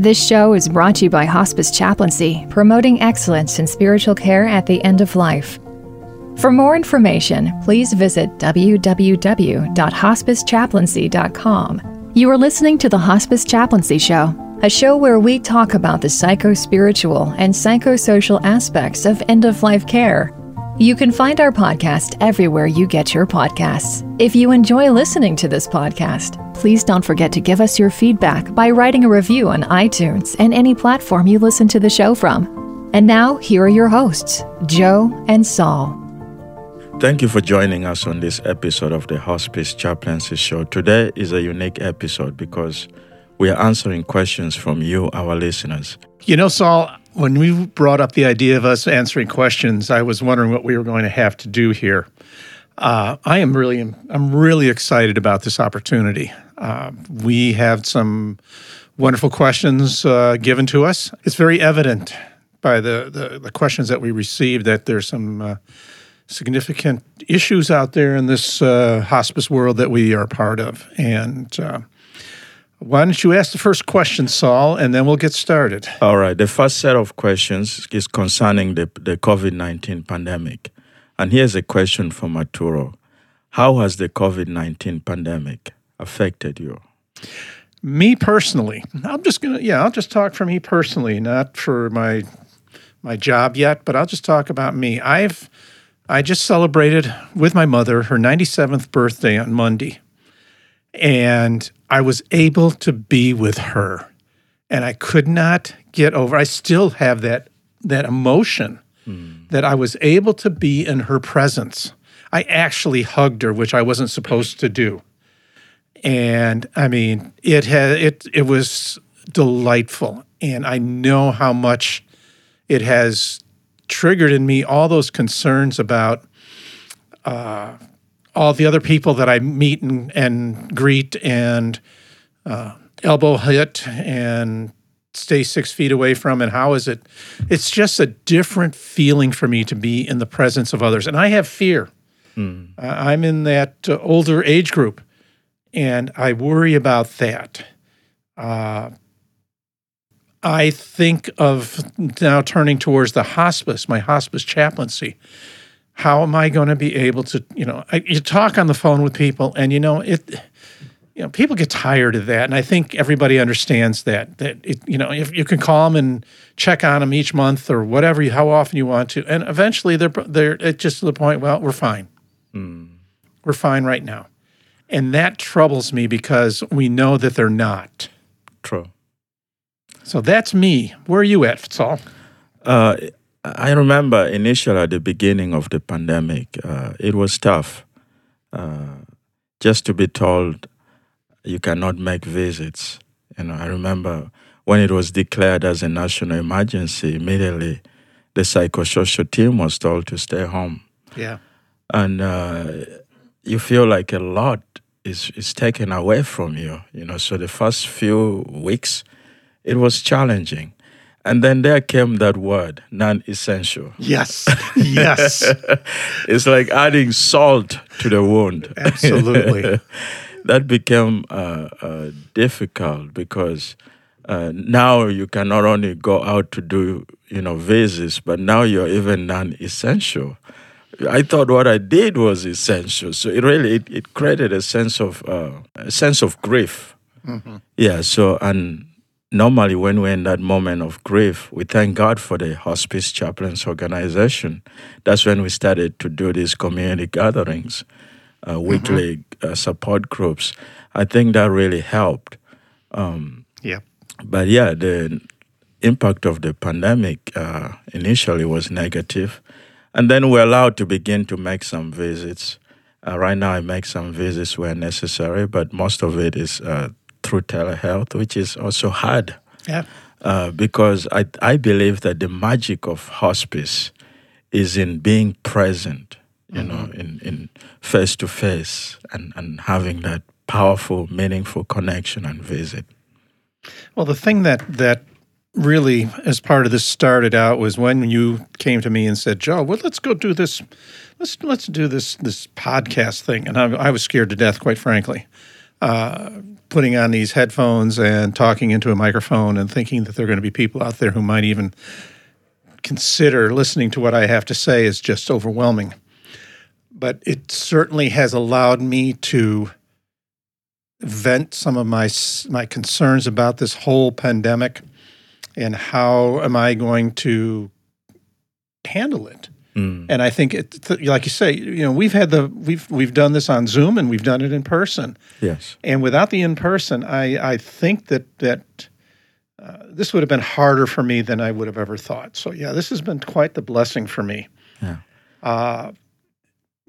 This show is brought to you by Hospice Chaplaincy, promoting excellence in spiritual care at the end of life. For more information, please visit www.hospicechaplaincy.com. You are listening to the Hospice Chaplaincy Show, a show where we talk about the psycho spiritual and psychosocial aspects of end of life care. You can find our podcast everywhere you get your podcasts. If you enjoy listening to this podcast, please don't forget to give us your feedback by writing a review on iTunes and any platform you listen to the show from. And now, here are your hosts, Joe and Saul. Thank you for joining us on this episode of the Hospice Chaplaincy Show. Today is a unique episode because we are answering questions from you, our listeners. You know, Saul, when we brought up the idea of us answering questions, I was wondering what we were going to have to do here. Uh, I am really, I'm really excited about this opportunity. Uh, we have some wonderful questions uh, given to us. It's very evident by the, the, the questions that we received that there's some uh, significant issues out there in this uh, hospice world that we are part of, and uh, why don't you ask the first question, Saul, and then we'll get started. All right. The first set of questions is concerning the, the COVID 19 pandemic. And here's a question for Maturo How has the COVID 19 pandemic affected you? Me personally, I'm just gonna yeah, I'll just talk for me personally, not for my my job yet, but I'll just talk about me. I've I just celebrated with my mother her 97th birthday on Monday. And I was able to be with her. And I could not get over. I still have that that emotion mm. that I was able to be in her presence. I actually hugged her, which I wasn't supposed to do. And I mean, it had it it was delightful. And I know how much it has triggered in me all those concerns about uh, all the other people that I meet and, and greet and uh, elbow hit and stay six feet away from and how is it? It's just a different feeling for me to be in the presence of others and i have fear. Mm. uh, i'm in that uh, older age group and i worry about that. Uh, i think of now turning towards the hospice my hospice chaplaincy. How am I going to be able to, you know, I, you talk on the phone with people and, you know, it, you know, people get tired of that. And I think everybody understands that, that, it, you know, if you can call them and check on them each month or whatever, you, how often you want to. And eventually they're, they're it's just to the point, well, we're fine. Mm. We're fine right now. And that troubles me because we know that they're not. True. So that's me. Where are you at, Saul? Uh, I remember initially at the beginning of the pandemic, uh, it was tough. Uh, just to be told you cannot make visits. You know, I remember when it was declared as a national emergency, immediately the psychosocial team was told to stay home. Yeah. And uh, you feel like a lot is, is taken away from you. You know, so the first few weeks, it was challenging. And then there came that word, non essential. Yes. Yes. it's like adding salt to the wound. Absolutely. that became uh, uh, difficult because uh, now you can not only go out to do, you know, visits, but now you're even non essential. I thought what I did was essential. So it really it, it created a sense of uh, a sense of grief. Mm-hmm. Yeah. So and normally when we're in that moment of grief, we thank God for the Hospice Chaplains Organization. That's when we started to do these community gatherings, uh, weekly mm-hmm. uh, support groups. I think that really helped. Um, yeah. But yeah, the impact of the pandemic uh, initially was negative, and then we're allowed to begin to make some visits. Uh, right now, I make some visits where necessary, but most of it is uh, through telehealth, which is also hard. Yeah. Uh, because I, I believe that the magic of hospice is in being present, you mm-hmm. know, in, in face to face and, and having that powerful, meaningful connection and visit. Well, the thing that, that really, as part of this, started out was when you came to me and said, "Joe, well, let's go do this. Let's let's do this this podcast thing." And I, I was scared to death, quite frankly. uh, putting on these headphones and talking into a microphone and thinking that there are going to be people out there who might even consider listening to what I have to say is just overwhelming. But it certainly has allowed me to vent some of my my concerns about this whole pandemic and how am I going to handle it. Mm. And I think, it, like you say, you know, we've had the we've we've done this on Zoom and we've done it in person. Yes. And without the in person, I I think that that uh, this would have been harder for me than I would have ever thought. So yeah, this has been quite the blessing for me. Yeah. Uh,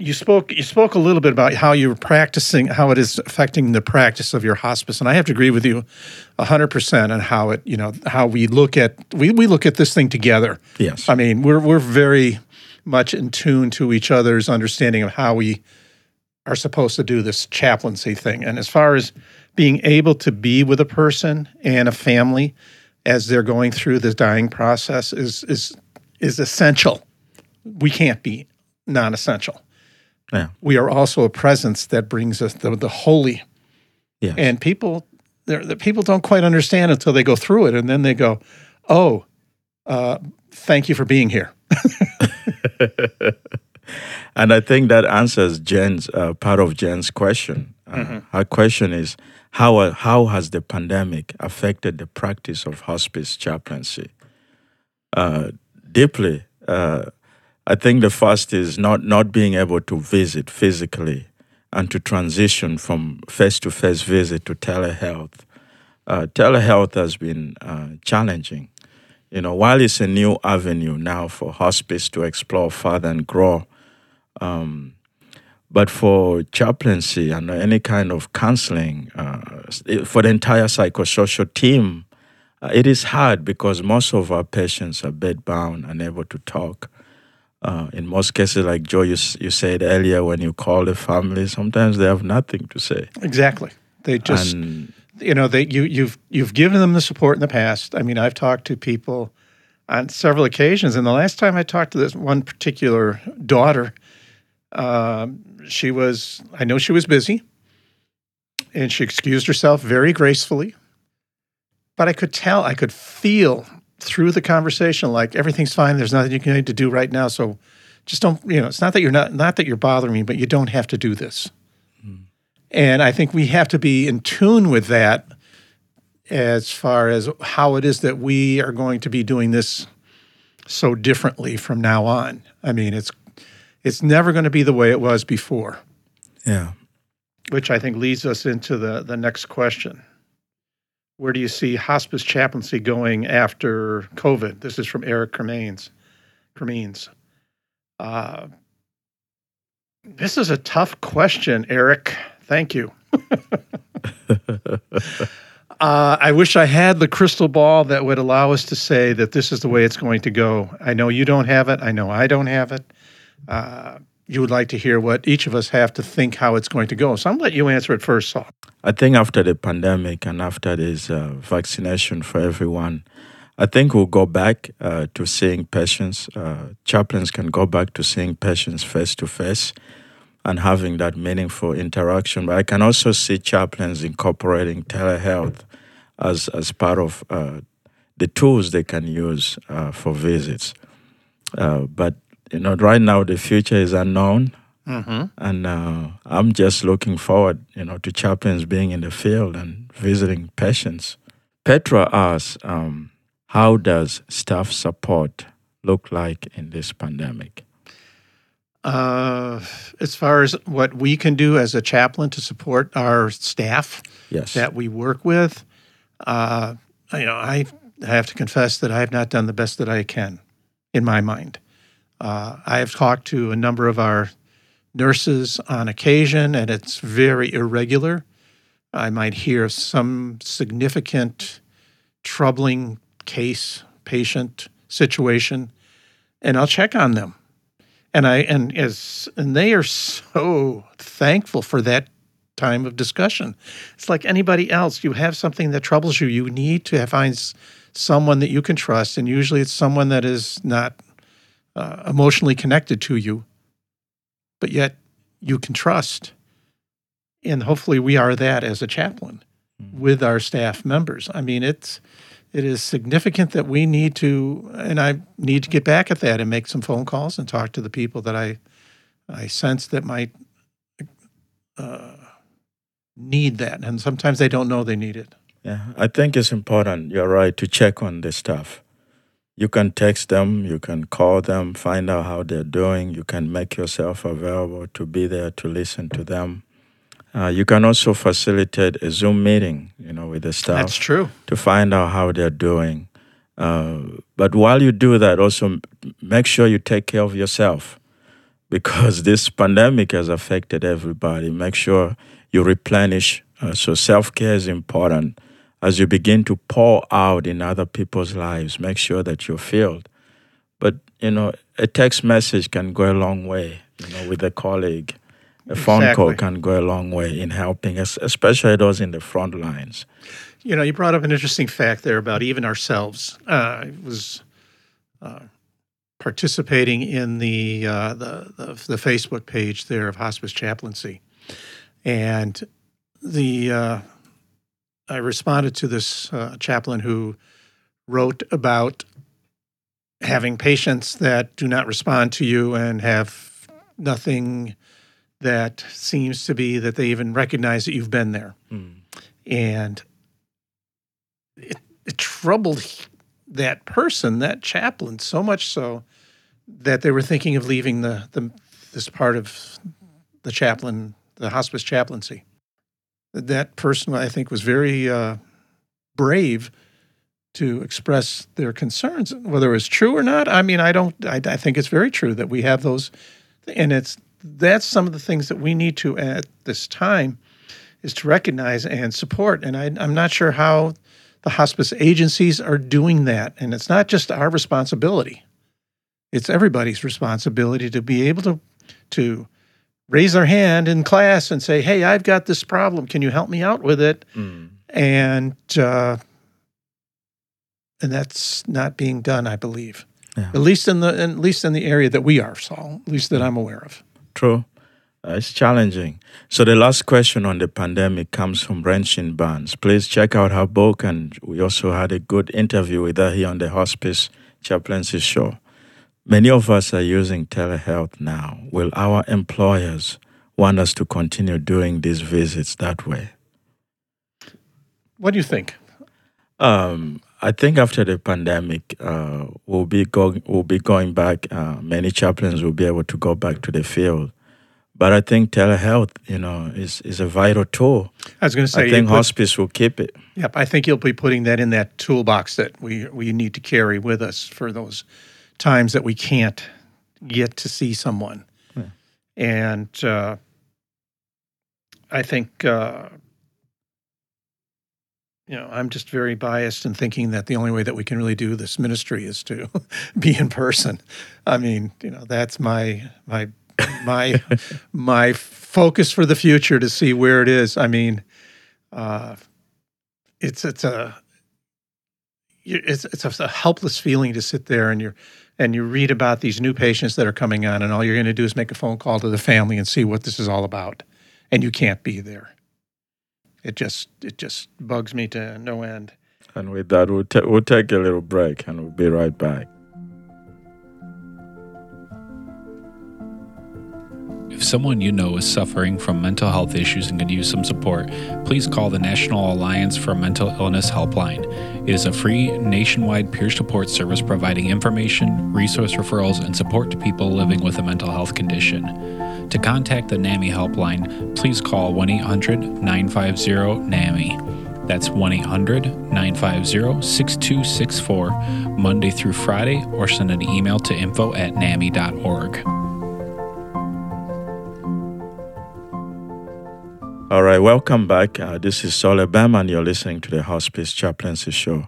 you spoke you spoke a little bit about how you're practicing how it is affecting the practice of your hospice and i have to agree with you 100% on how it you know how we look at we, we look at this thing together. Yes. I mean we're we're very much in tune to each other's understanding of how we are supposed to do this chaplaincy thing. And as far as being able to be with a person and a family as they're going through this dying process is is is essential. We can't be non-essential yeah. We are also a presence that brings us the, the holy. Yes. And people, the people don't quite understand until they go through it, and then they go, "Oh, uh, thank you for being here." and I think that answers Jen's uh, part of Jen's question. Uh, mm-hmm. Her question is how uh, how has the pandemic affected the practice of hospice chaplaincy? Uh, deeply. I think the first is not, not being able to visit physically and to transition from face to face visit to telehealth. Uh, telehealth has been uh, challenging. You know, while it's a new avenue now for hospice to explore further and grow, um, but for chaplaincy and any kind of counseling, uh, for the entire psychosocial team, uh, it is hard because most of our patients are bedbound, unable to talk. Uh, in most cases, like Joe, you, you said earlier, when you call the family, sometimes they have nothing to say. Exactly. They just, and, you know, they you you've you've given them the support in the past. I mean, I've talked to people on several occasions, and the last time I talked to this one particular daughter, uh, she was I know she was busy, and she excused herself very gracefully, but I could tell, I could feel through the conversation like everything's fine. There's nothing you can need to do right now. So just don't you know it's not that you're not not that you're bothering me but you don't have to do this. Mm. and i think we have to be in tune with that as far as how it is that we are going to be doing this so differently from now on. I mean it's it's never going to be the way it was before. Yeah. Which i think leads us into the the next question where do you see hospice chaplaincy going after COVID? This is from Eric Cremains. Cremains. Uh, this is a tough question, Eric. Thank you. uh, I wish I had the crystal ball that would allow us to say that this is the way it's going to go. I know you don't have it. I know I don't have it. Uh, you would like to hear what each of us have to think how it's going to go. So I'm going to let you answer it first, Saul. I think after the pandemic and after this uh, vaccination for everyone, I think we'll go back uh, to seeing patients. Uh, chaplains can go back to seeing patients face to face and having that meaningful interaction. But I can also see chaplains incorporating telehealth as, as part of uh, the tools they can use uh, for visits. Uh, but you know, right now the future is unknown. Mm-hmm. And uh, I'm just looking forward, you know, to chaplains being in the field and visiting patients. Petra asks, um, how does staff support look like in this pandemic? Uh, as far as what we can do as a chaplain to support our staff yes. that we work with, uh, you know, I have to confess that I have not done the best that I can in my mind. Uh, I have talked to a number of our nurses on occasion, and it's very irregular. I might hear some significant, troubling case, patient situation, and I'll check on them. And I and as and they are so thankful for that time of discussion. It's like anybody else. You have something that troubles you. You need to find someone that you can trust, and usually it's someone that is not uh, emotionally connected to you, but yet you can trust. and hopefully we are that as a chaplain with our staff members. I mean, it's it is significant that we need to, and I need to get back at that and make some phone calls and talk to the people that I I sense that might uh, need that, and sometimes they don't know they need it. Yeah, I think it's important. You're right to check on the staff. You can text them, you can call them, find out how they're doing. You can make yourself available to be there to listen to them. Uh, you can also facilitate a Zoom meeting, you know, with the staff. That's true. To find out how they're doing. Uh, but while you do that, also make sure you take care of yourself because this pandemic has affected everybody. Make sure you replenish. Uh, so self care is important as you begin to pour out in other people's lives. Make sure that you're filled. But you know, a text message can go a long way. You know, with a colleague, a phone call can go a long way in helping, es- especially those in the front lines. You know, you brought up an interesting fact there about even ourselves. Uh, I was uh, participating in the, uh, the the the Facebook page there of hospice chaplaincy, and the uh, I responded to this uh, chaplain who wrote about having patients that do not respond to you and have nothing that seems to be that they even recognize that you've been there and it, it troubled that person, that chaplain, so much so that they were thinking of leaving the, the this part of the chaplain, the hospice chaplaincy. That person, I think, was very uh, brave to express their concerns, whether it was true or not. I mean, I don't. I, I think it's very true that we have those, and it's that's some of the things that we need to at this time is to recognize and support. And I, I'm not sure how the hospice agencies are doing that. And it's not just our responsibility; it's everybody's responsibility to be able to to raise their hand in class and say, "Hey, I've got this problem. Can you help me out with it?" And uh, and that's not being done, I believe. Yeah. At least in the at least in the area that we are, Saul. At least that I'm aware of. True. Uh, it's challenging. So the last question on the pandemic comes from Renshin Barnes. Please check out her book, and we also had a good interview with her here on the Hospice Chaplaincy Show. Many of us are using telehealth now. Will our employers want us to continue doing these visits that way? What do you think? Um, I think after the pandemic, uh, we'll be going we'll be going back. Uh, many chaplains will be able to go back to the field, but I think telehealth, you know, is is a vital tool. I was going to say, I think put- hospice will keep it. Yep, I think you'll be putting that in that toolbox that we we need to carry with us for those times that we can't get to see someone. And uh, I think uh, you know I'm just very biased in thinking that the only way that we can really do this ministry is to be in person. I mean, you know, that's my my my my focus for the future to see where it is. I mean. Uh, it's it's a it's it's a, a helpless feeling to sit there and you're and you read about these new patients that are coming on and all you're going to do is make a phone call to the family and see what this is all about and you can't be there it just it just bugs me to no end And with that, we'll, ta- we'll take a little break and we'll be right back. If someone you know is suffering from mental health issues and could use some support, please call the National Alliance for Mental Illness Helpline. It is a free nationwide peer support service providing information, resource referrals, and support to people living with a mental health condition. To contact the NAMI helpline, please call 1 800 950 NAMI. That's 1 800 950 6264, Monday through Friday, or send an email to info at NAMI.org. All right, welcome back. Uh, this is Saul and you're listening to the Hospice Chaplaincy Show.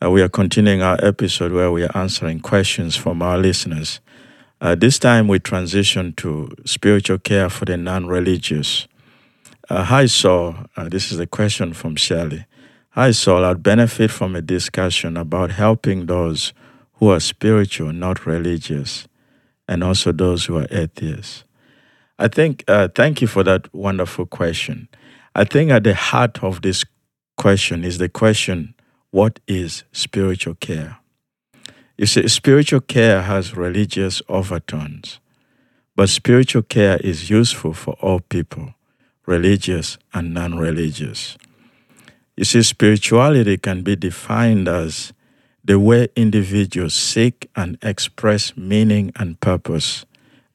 Uh, we are continuing our episode where we are answering questions from our listeners. Uh, this time we transition to spiritual care for the non religious. Uh, hi, Saul. Uh, this is a question from Shelley. Hi, Saul. I'd benefit from a discussion about helping those who are spiritual, not religious, and also those who are atheists. I think, uh, thank you for that wonderful question. I think at the heart of this question is the question what is spiritual care? You see, spiritual care has religious overtones, but spiritual care is useful for all people, religious and non religious. You see, spirituality can be defined as the way individuals seek and express meaning and purpose,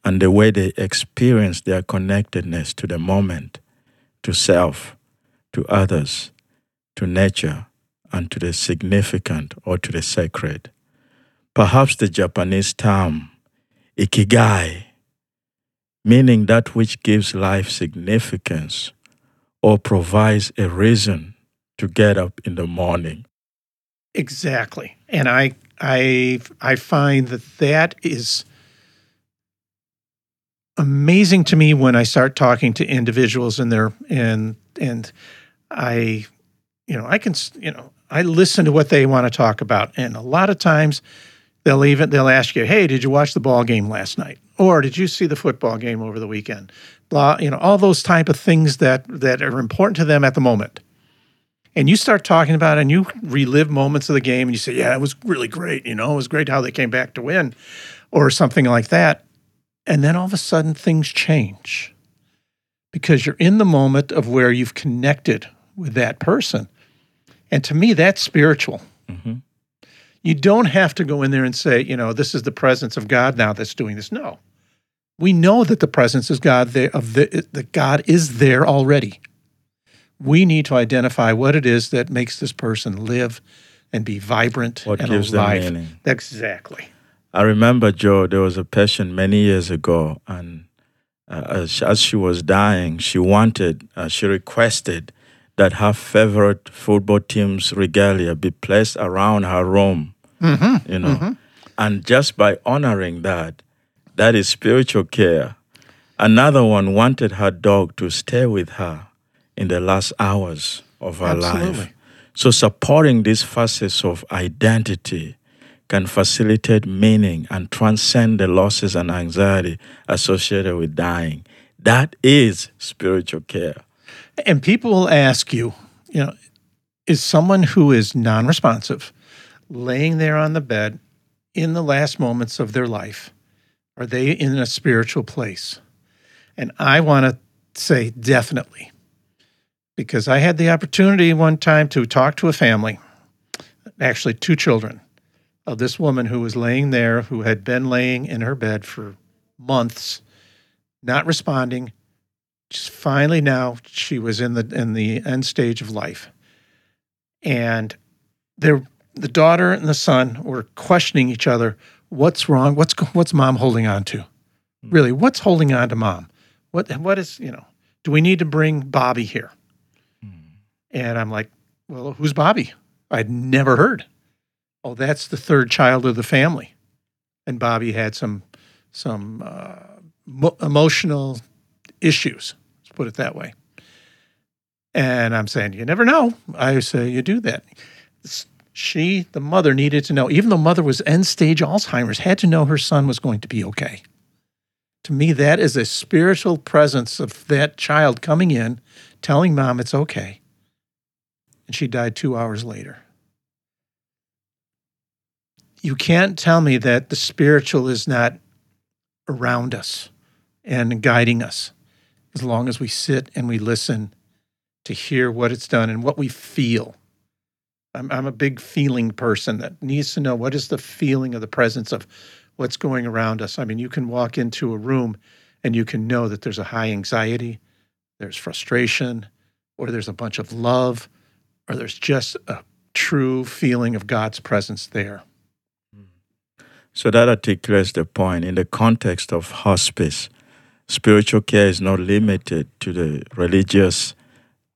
and the way they experience their connectedness to the moment, to self, to others, to nature, and to the significant or to the sacred. Perhaps the Japanese term ikigai, meaning that which gives life significance or provides a reason to get up in the morning. Exactly. And I I I find that that is amazing to me when I start talking to individuals and their and and I you know, I can you know, I listen to what they want to talk about and a lot of times they'll even they'll ask you, "Hey, did you watch the ball game last night?" or "Did you see the football game over the weekend?" blah, you know, all those type of things that that are important to them at the moment and you start talking about it and you relive moments of the game and you say, yeah, it was really great. You know, it was great how they came back to win or something like that. And then all of a sudden things change because you're in the moment of where you've connected with that person. And to me, that's spiritual. Mm-hmm. You don't have to go in there and say, you know, this is the presence of God now that's doing this. No. We know that the presence is God there of the that God is there already we need to identify what it is that makes this person live and be vibrant what and gives alive. Them meaning. Exactly. I remember, Joe, there was a patient many years ago, and uh, as, as, she was dying, she wanted, uh, she requested that her favorite football team's regalia be placed around her room. Mm-hmm. You know, mm-hmm. and just by honoring that, that is spiritual care. Another one wanted her dog to stay with her in the last hours of our Absolutely. life. So, supporting these facets of identity can facilitate meaning and transcend the losses and anxiety associated with dying. That is spiritual care. And people will ask you, you know, is someone who is non responsive laying there on the bed in the last moments of their life, are they in a spiritual place? And I want to say definitely because I had the opportunity one time to talk to a family, actually, two children, of this woman who was laying there, who had been laying in her bed for months, not responding. Just finally, now she was in the in the end stage of life, and there, the daughter and the son were questioning each other. What's wrong? What's what's mom holding on to? Hmm. Really, what's holding on to mom? What what is you know? Do we need to bring Bobby here? Hmm. And I'm like, well, who's Bobby? I'd never heard. Oh, that's the third child of the family. And Bobby had some some uh, mo- emotional issues. Let's put it that way. And I'm saying, you never know. I say you do that. She, the mother, needed to know, even though mother was end stage Alzheimer's, had to know her son was going to be okay. To me, that is a spiritual presence of that child coming in, telling mom it's okay and she died two hours later. You can't tell me that the spiritual is not around us and guiding us as long as we sit and we listen to hear what it's done and what we feel. I'm, I'm a big feeling person that needs to know what is the feeling of the presence of what's going around us. I mean, you can walk into a room and you can know that there's a high anxiety, there's frustration, or there's a bunch of love, or there's just a true feeling of God's presence there. So that articulates the point. In the context of hospice, spiritual care is not limited to the religious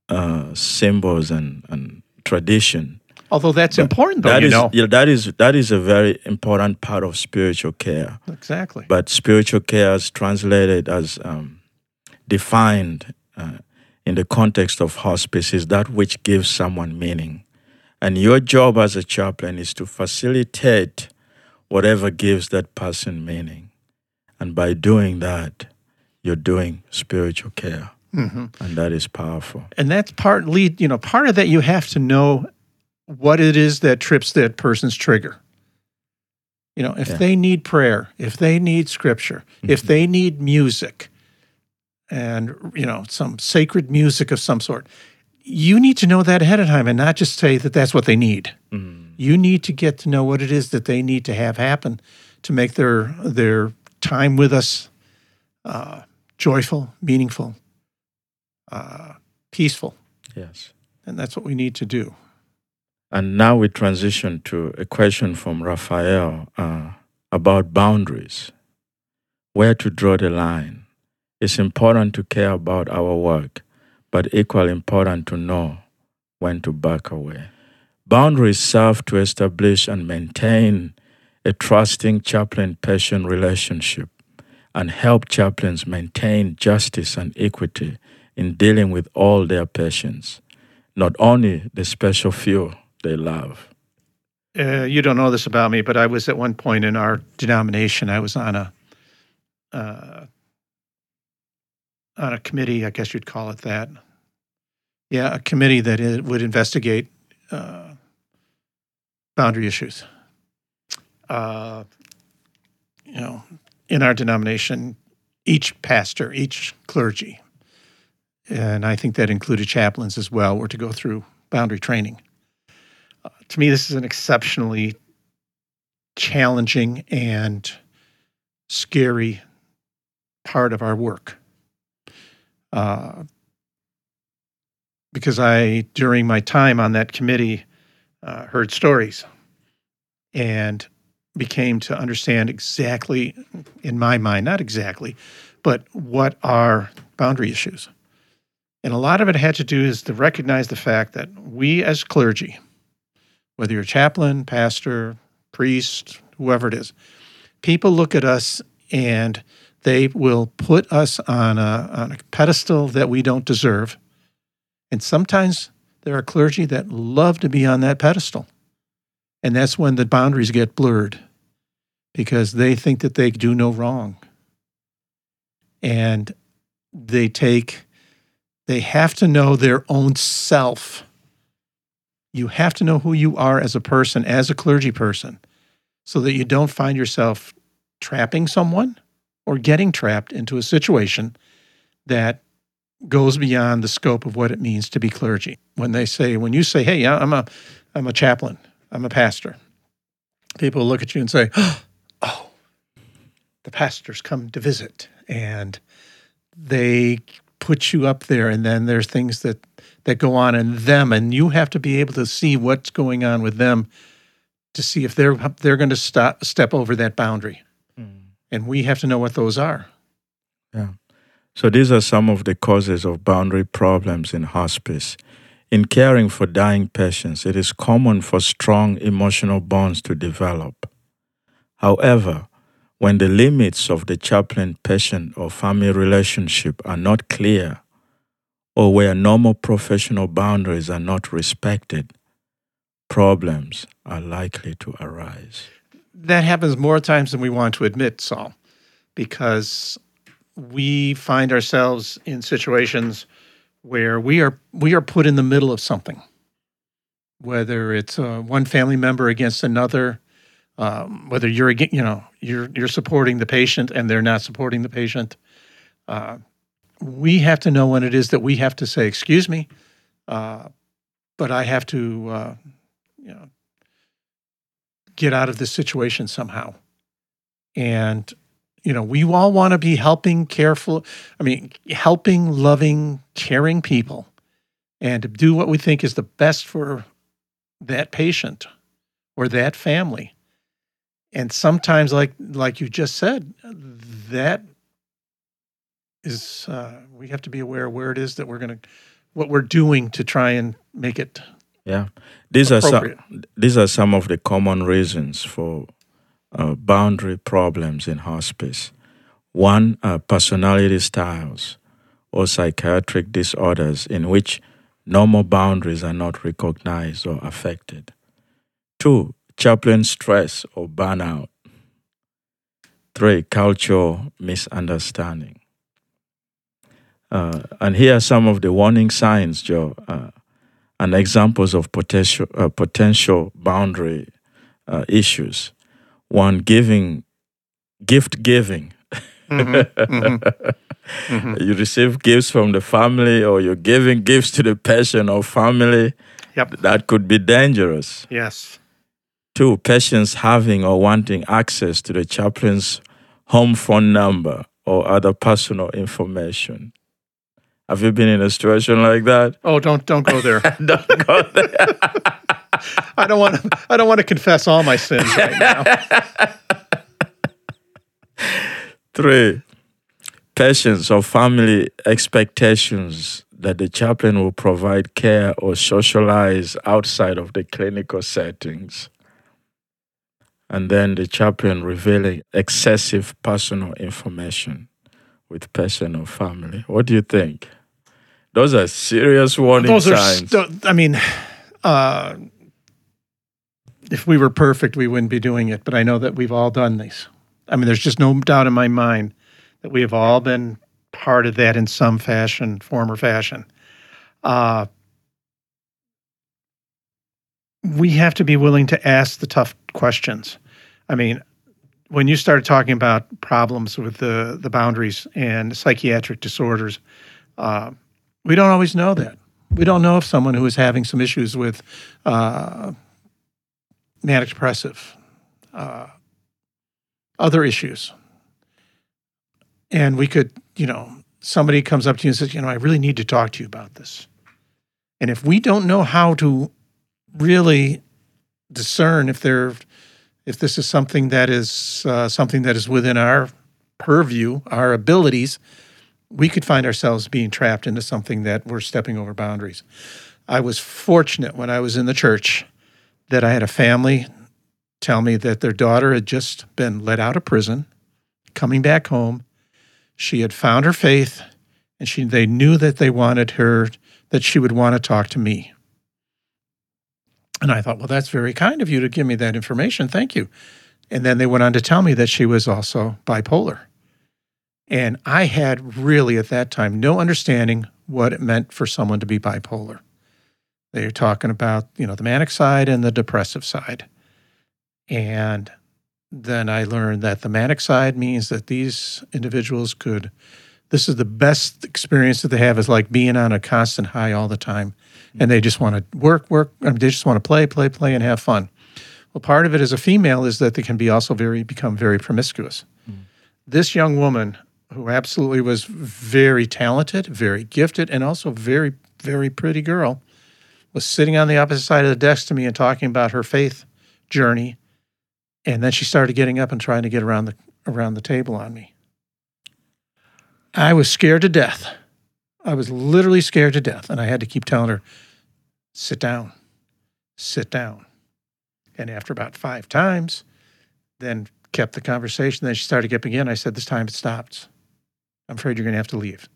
uh, symbols and, and tradition. Although that's but important, though, that you is, know. Yeah, that is that is a very important part of spiritual care. Exactly. But spiritual care is translated as um, defined uh, in the context of hospice is that which gives someone meaning. And your job as a chaplain is to facilitate whatever gives that person meaning. And by doing that, you're doing spiritual care. Mm-hmm. And that is powerful. and that's part lead you know part of that you have to know what it is that trips that person's trigger you know if Yeah. they need prayer if they need scripture if mm-hmm. they need music and you know some sacred music of some sort you need to know that ahead of time and not just say that that's what they need mm. You need to get to know what it is that they need to have happen to make their their time with us uh, joyful meaningful uh, peaceful Yes. and that's what we need to do. And now we transition to a question from Raphael uh, about boundaries. Where to draw the line. It's important to care about our work, but equally important to know when to back away. Boundaries serve to establish and maintain a trusting chaplain patient relationship and help chaplains maintain justice and equity in dealing with all their patients, not only the special few they love. Uh, you don't know this about me, but I was at one point in our denomination. I was on a uh, on a committee, I guess you'd call it that. Yeah, a committee that would investigate uh, boundary issues. Uh, you know, in our denomination, each pastor, each clergy, and I think that included chaplains as well, were to go through boundary training. Uh, to me, this is an exceptionally challenging and scary part of our work. Uh, because I, during my time on that committee, uh, heard stories and became to understand exactly, in my mind, not exactly, but what are boundary issues. And a lot of it had to do is to recognize the fact that we as clergy, whether you're a chaplain, pastor, priest, whoever it is, people look at us and they will put us on a, on a pedestal that we don't deserve. And sometimes there are clergy that love to be on that pedestal. And that's when the boundaries get blurred because they think that they do no wrong. And they take, they have to know their own self. You have to know who you are as a person, as a clergy person, so that you don't find yourself trapping someone or getting trapped into a situation that goes beyond the scope of what it means to be clergy. When they say, when you say, "Hey, I'm a, I'm a chaplain, I'm a pastor," people look at you and say, "Oh, the pastors come to visit," and they put you up there, and then there's things that that go on in them, and you have to be able to see what's going on with them to see if they're they're going to stop step over that boundary, hmm. and we have to know what those are. Yeah. So these are some of the causes of boundary problems in hospice. In caring for dying patients, it is common for strong emotional bonds to develop. However, when the limits of the chaplain patient or family relationship are not clear, or where normal professional boundaries are not respected, problems are likely to arise. That happens more times than we want to admit, Saul, because we find ourselves in situations where we are we are put in the middle of something, whether it's uh, one family member against another, um, whether you're you know you're you're supporting the patient and they're not supporting the patient. Uh, we have to know when it is that we have to say, "Excuse me," uh, but I have to, uh, you know, get out of this situation somehow. And you know, we all want to be helping, careful. I mean, helping, loving, caring people, and to do what we think is the best for that patient or that family. And sometimes, like like you just said, that is uh, we have to be aware where it is that we're going to what we're doing to try and make it Yeah, these are some. These are some of the common reasons for uh, boundary problems in hospice. One, personality styles or psychiatric disorders in which normal boundaries are not recognized or affected. Two, chaplain stress or burnout. Three, cultural misunderstanding. Uh, and here are some of the warning signs, Joe, uh, and examples of potential uh, potential boundary uh, issues. One, giving, gift giving. Mm-hmm, mm-hmm. Mm-hmm. You receive gifts from the family, or you're giving gifts to the patient or family. Yep. That could be dangerous. Yes. Two, patients having or wanting access to the chaplain's home phone number or other personal information. Have you been in a situation like that? Oh, don't don't go there. Don't go there. I don't want to. I don't want to confess all my sins right now. Three, patients or family expectations that the chaplain will provide care or socialize outside of the clinical settings. And then the chaplain revealing excessive personal information with patient or family. What do you think? Those are serious warning Those are. signs. St- I mean, uh, if we were perfect, we wouldn't be doing it. But I know that we've all done these. I mean, there's just no doubt in my mind that we have all been part of that in some fashion, form or fashion. Uh, we have to be willing to ask the tough questions. I mean, when you started talking about problems with the the boundaries and psychiatric disorders, uh, we don't always know that. We don't know if someone who is having some issues with uh, manic depressive, uh, other issues, and we could, you know, somebody comes up to you and says, you know, I really need to talk to you about this. And if we don't know how to really discern if they're if this is something that is uh, something that is within our purview, our abilities, we could find ourselves being trapped into something that we're stepping over boundaries. I was fortunate when I was in the church that I had a family tell me that their daughter had just been let out of prison, coming back home. She had found her faith, and she they knew that they wanted her that she would want to talk to me. And I thought, well, that's very kind of you to give me that information. Thank you. And then they went on to tell me that she was also bipolar. And I had really at that time no understanding what it meant for someone to be bipolar. They were talking about, you know, the manic side and the depressive side. And then I learned that the manic side means that these individuals could, this is the best experience that they have is like being on a constant high all the time. Hmm. And they just want to work, work, I mean, they just want to play, play, play, and have fun. Well, part of it as a female is that they can be also very, become very promiscuous. Hmm. This young woman who absolutely was very talented, very gifted, and also very, very pretty girl, was sitting on the opposite side of the desk to me and talking about her faith journey. And then she started getting up and trying to get around the around the table on me. I was scared to death. I was literally scared to death. And I had to keep telling her, sit down, sit down. And after about five times, then kept the conversation. Then she started getting again. I said, this time it stops. I'm afraid you're going to have to leave.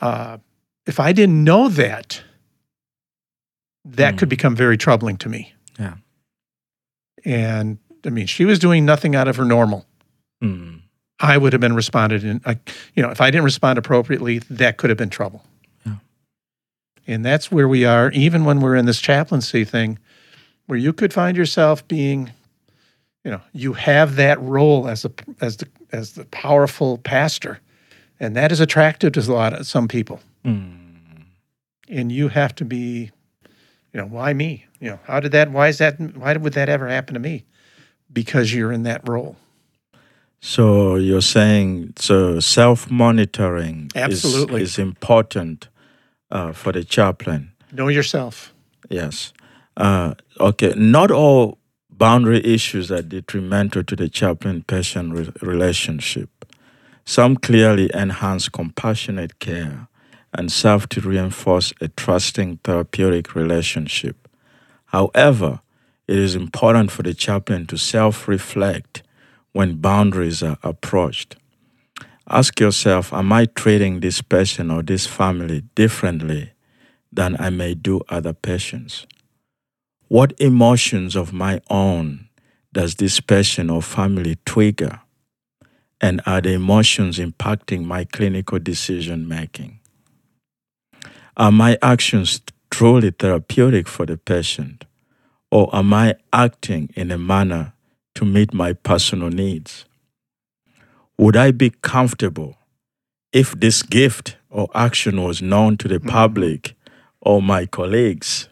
Uh, if I didn't know that, that Hmm. could become very troubling to me. Yeah. And I mean, she was doing nothing out of her normal. Mm. I would have been responded in, I, you know, if I didn't respond appropriately, that could have been trouble. Yeah. And that's where we are, even when we're in this chaplaincy thing, where you could find yourself being, you know, you have that role as a as the as the powerful pastor, and that is attractive to a lot of some people. Mm. And you have to be, you know, why me? You know, how did that? Why is that? Why would that ever happen to me? Because you're in that role. So you're saying so self monitoring is, Absolutely. is important uh, for the chaplain. Know yourself. Yes. Uh, okay. Not all boundary issues are detrimental to the chaplain patient re- relationship. Some clearly enhance compassionate care and serve to reinforce a trusting therapeutic relationship. However, it is important for the chaplain to self reflect when boundaries are approached. Ask yourself Am I treating this person or this family differently than I may do other patients? What emotions of my own does this person or family trigger? And are the emotions impacting my clinical decision making? Are my actions truly therapeutic for the patient? Or am I acting in a manner to meet my personal needs? Would I be comfortable if this gift or action was known to the public or my colleagues?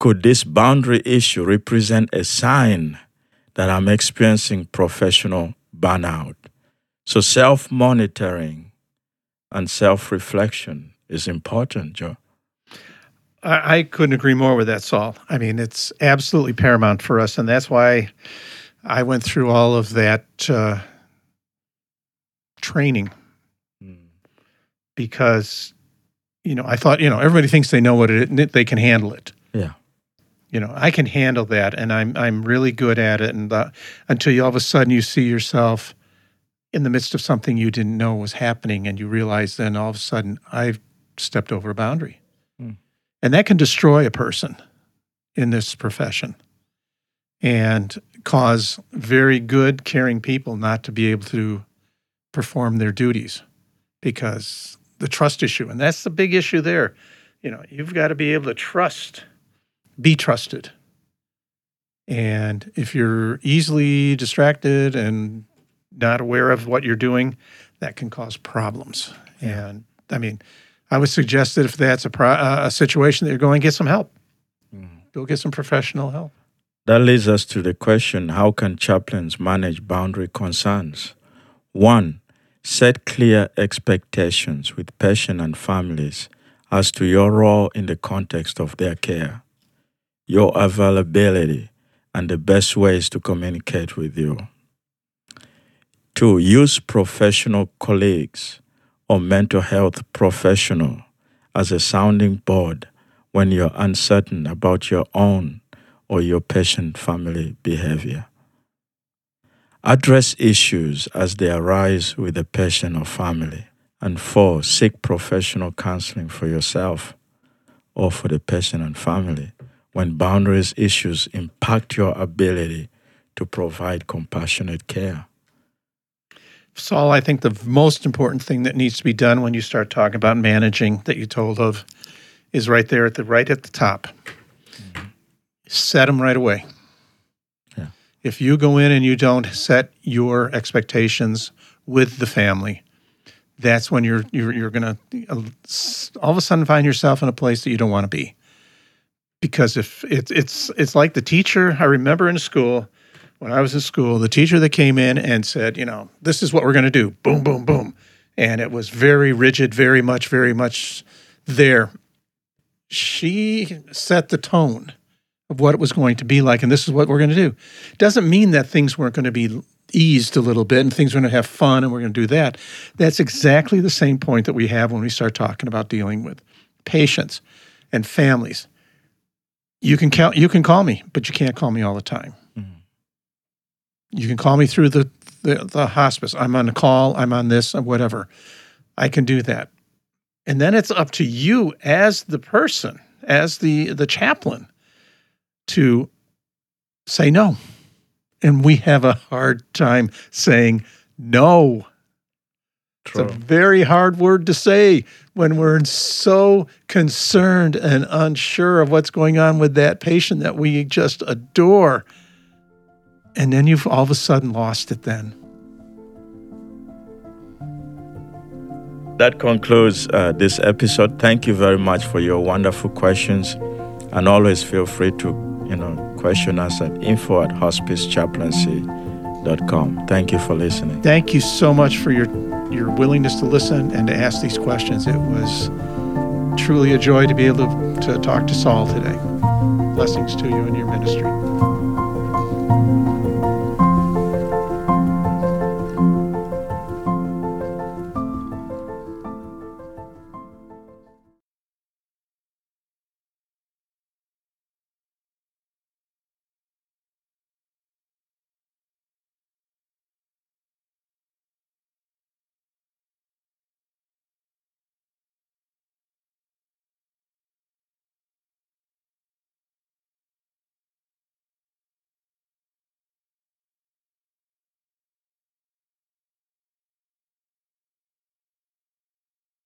Could this boundary issue represent a sign that I'm experiencing professional burnout? So, self monitoring and self reflection is important, Joe. I, I couldn't agree more with that, Saul. I mean, it's absolutely paramount for us. And that's why I went through all of that uh, training because, you know, I thought, you know, everybody thinks they know what it is, they can handle it. Yeah. You know, I can handle that and I'm, I'm really good at it. And the, until you all of a sudden you see yourself in the midst of something you didn't know was happening and you realize then all of a sudden I've stepped over a boundary. Mm. And that can destroy a person in this profession and cause very good, caring people not to be able to perform their duties because the trust issue, and that's the big issue there. You know, you've got to be able to trust, be trusted. And if you're easily distracted and not aware of what you're doing, that can cause problems. And I mean, I would suggest that if that's a pro- uh, a situation that you're going, to get some help. Go get some professional help. That leads us to the question how can chaplains manage boundary concerns? One, set clear expectations with patient and families as to your role in the context of their care, your availability, and the best ways to communicate with you. Two, use professional colleagues or mental health professional as a sounding board when you're uncertain about your own or your patient family behavior. Address issues as they arise with the patient or family. And four, seek professional counseling for yourself or for the patient and family when boundaries issues impact your ability to provide compassionate care. Saul, I think the most important thing that needs to be done when you start talking about managing that you told of is right there at the right at the top. Set them right away. Yeah. If you go in and you don't set your expectations with the family, that's when you're you're you're gonna uh, all of a sudden find yourself in a place that you don't want to be. Because if it's it's it's like the teacher I remember in school when I was in school, the teacher that came in and said, you know, this is what we're going to do, boom, boom, boom, and it was very rigid, very much, very much there. She set the tone of what it was going to be like, and this is what we're going to do. Doesn't mean that things weren't going to be eased a little bit and things are going to have fun and we're going to do that. That's exactly the same point that we have when we start talking about dealing with patients and families. You can count, you can call me, but you can't call me all the time. You can call me through the, the the hospice. I'm on a call. I'm on this. Uh, whatever. I can do that. And then it's up to you as the person, as the the chaplain, to say no. And we have a hard time saying no. It's a very hard word to say when we're so concerned and unsure of what's going on with that patient that we just adore. And then you've all of a sudden lost it then. That concludes uh, this episode. Thank you very much for your wonderful questions. And always feel free to, you know, question us at info at hospicechaplaincy.com. Thank you for listening. Thank you so much for your your willingness to listen and to ask these questions. It was truly a joy to be able to, to talk to Saul today. Blessings to you and your ministry.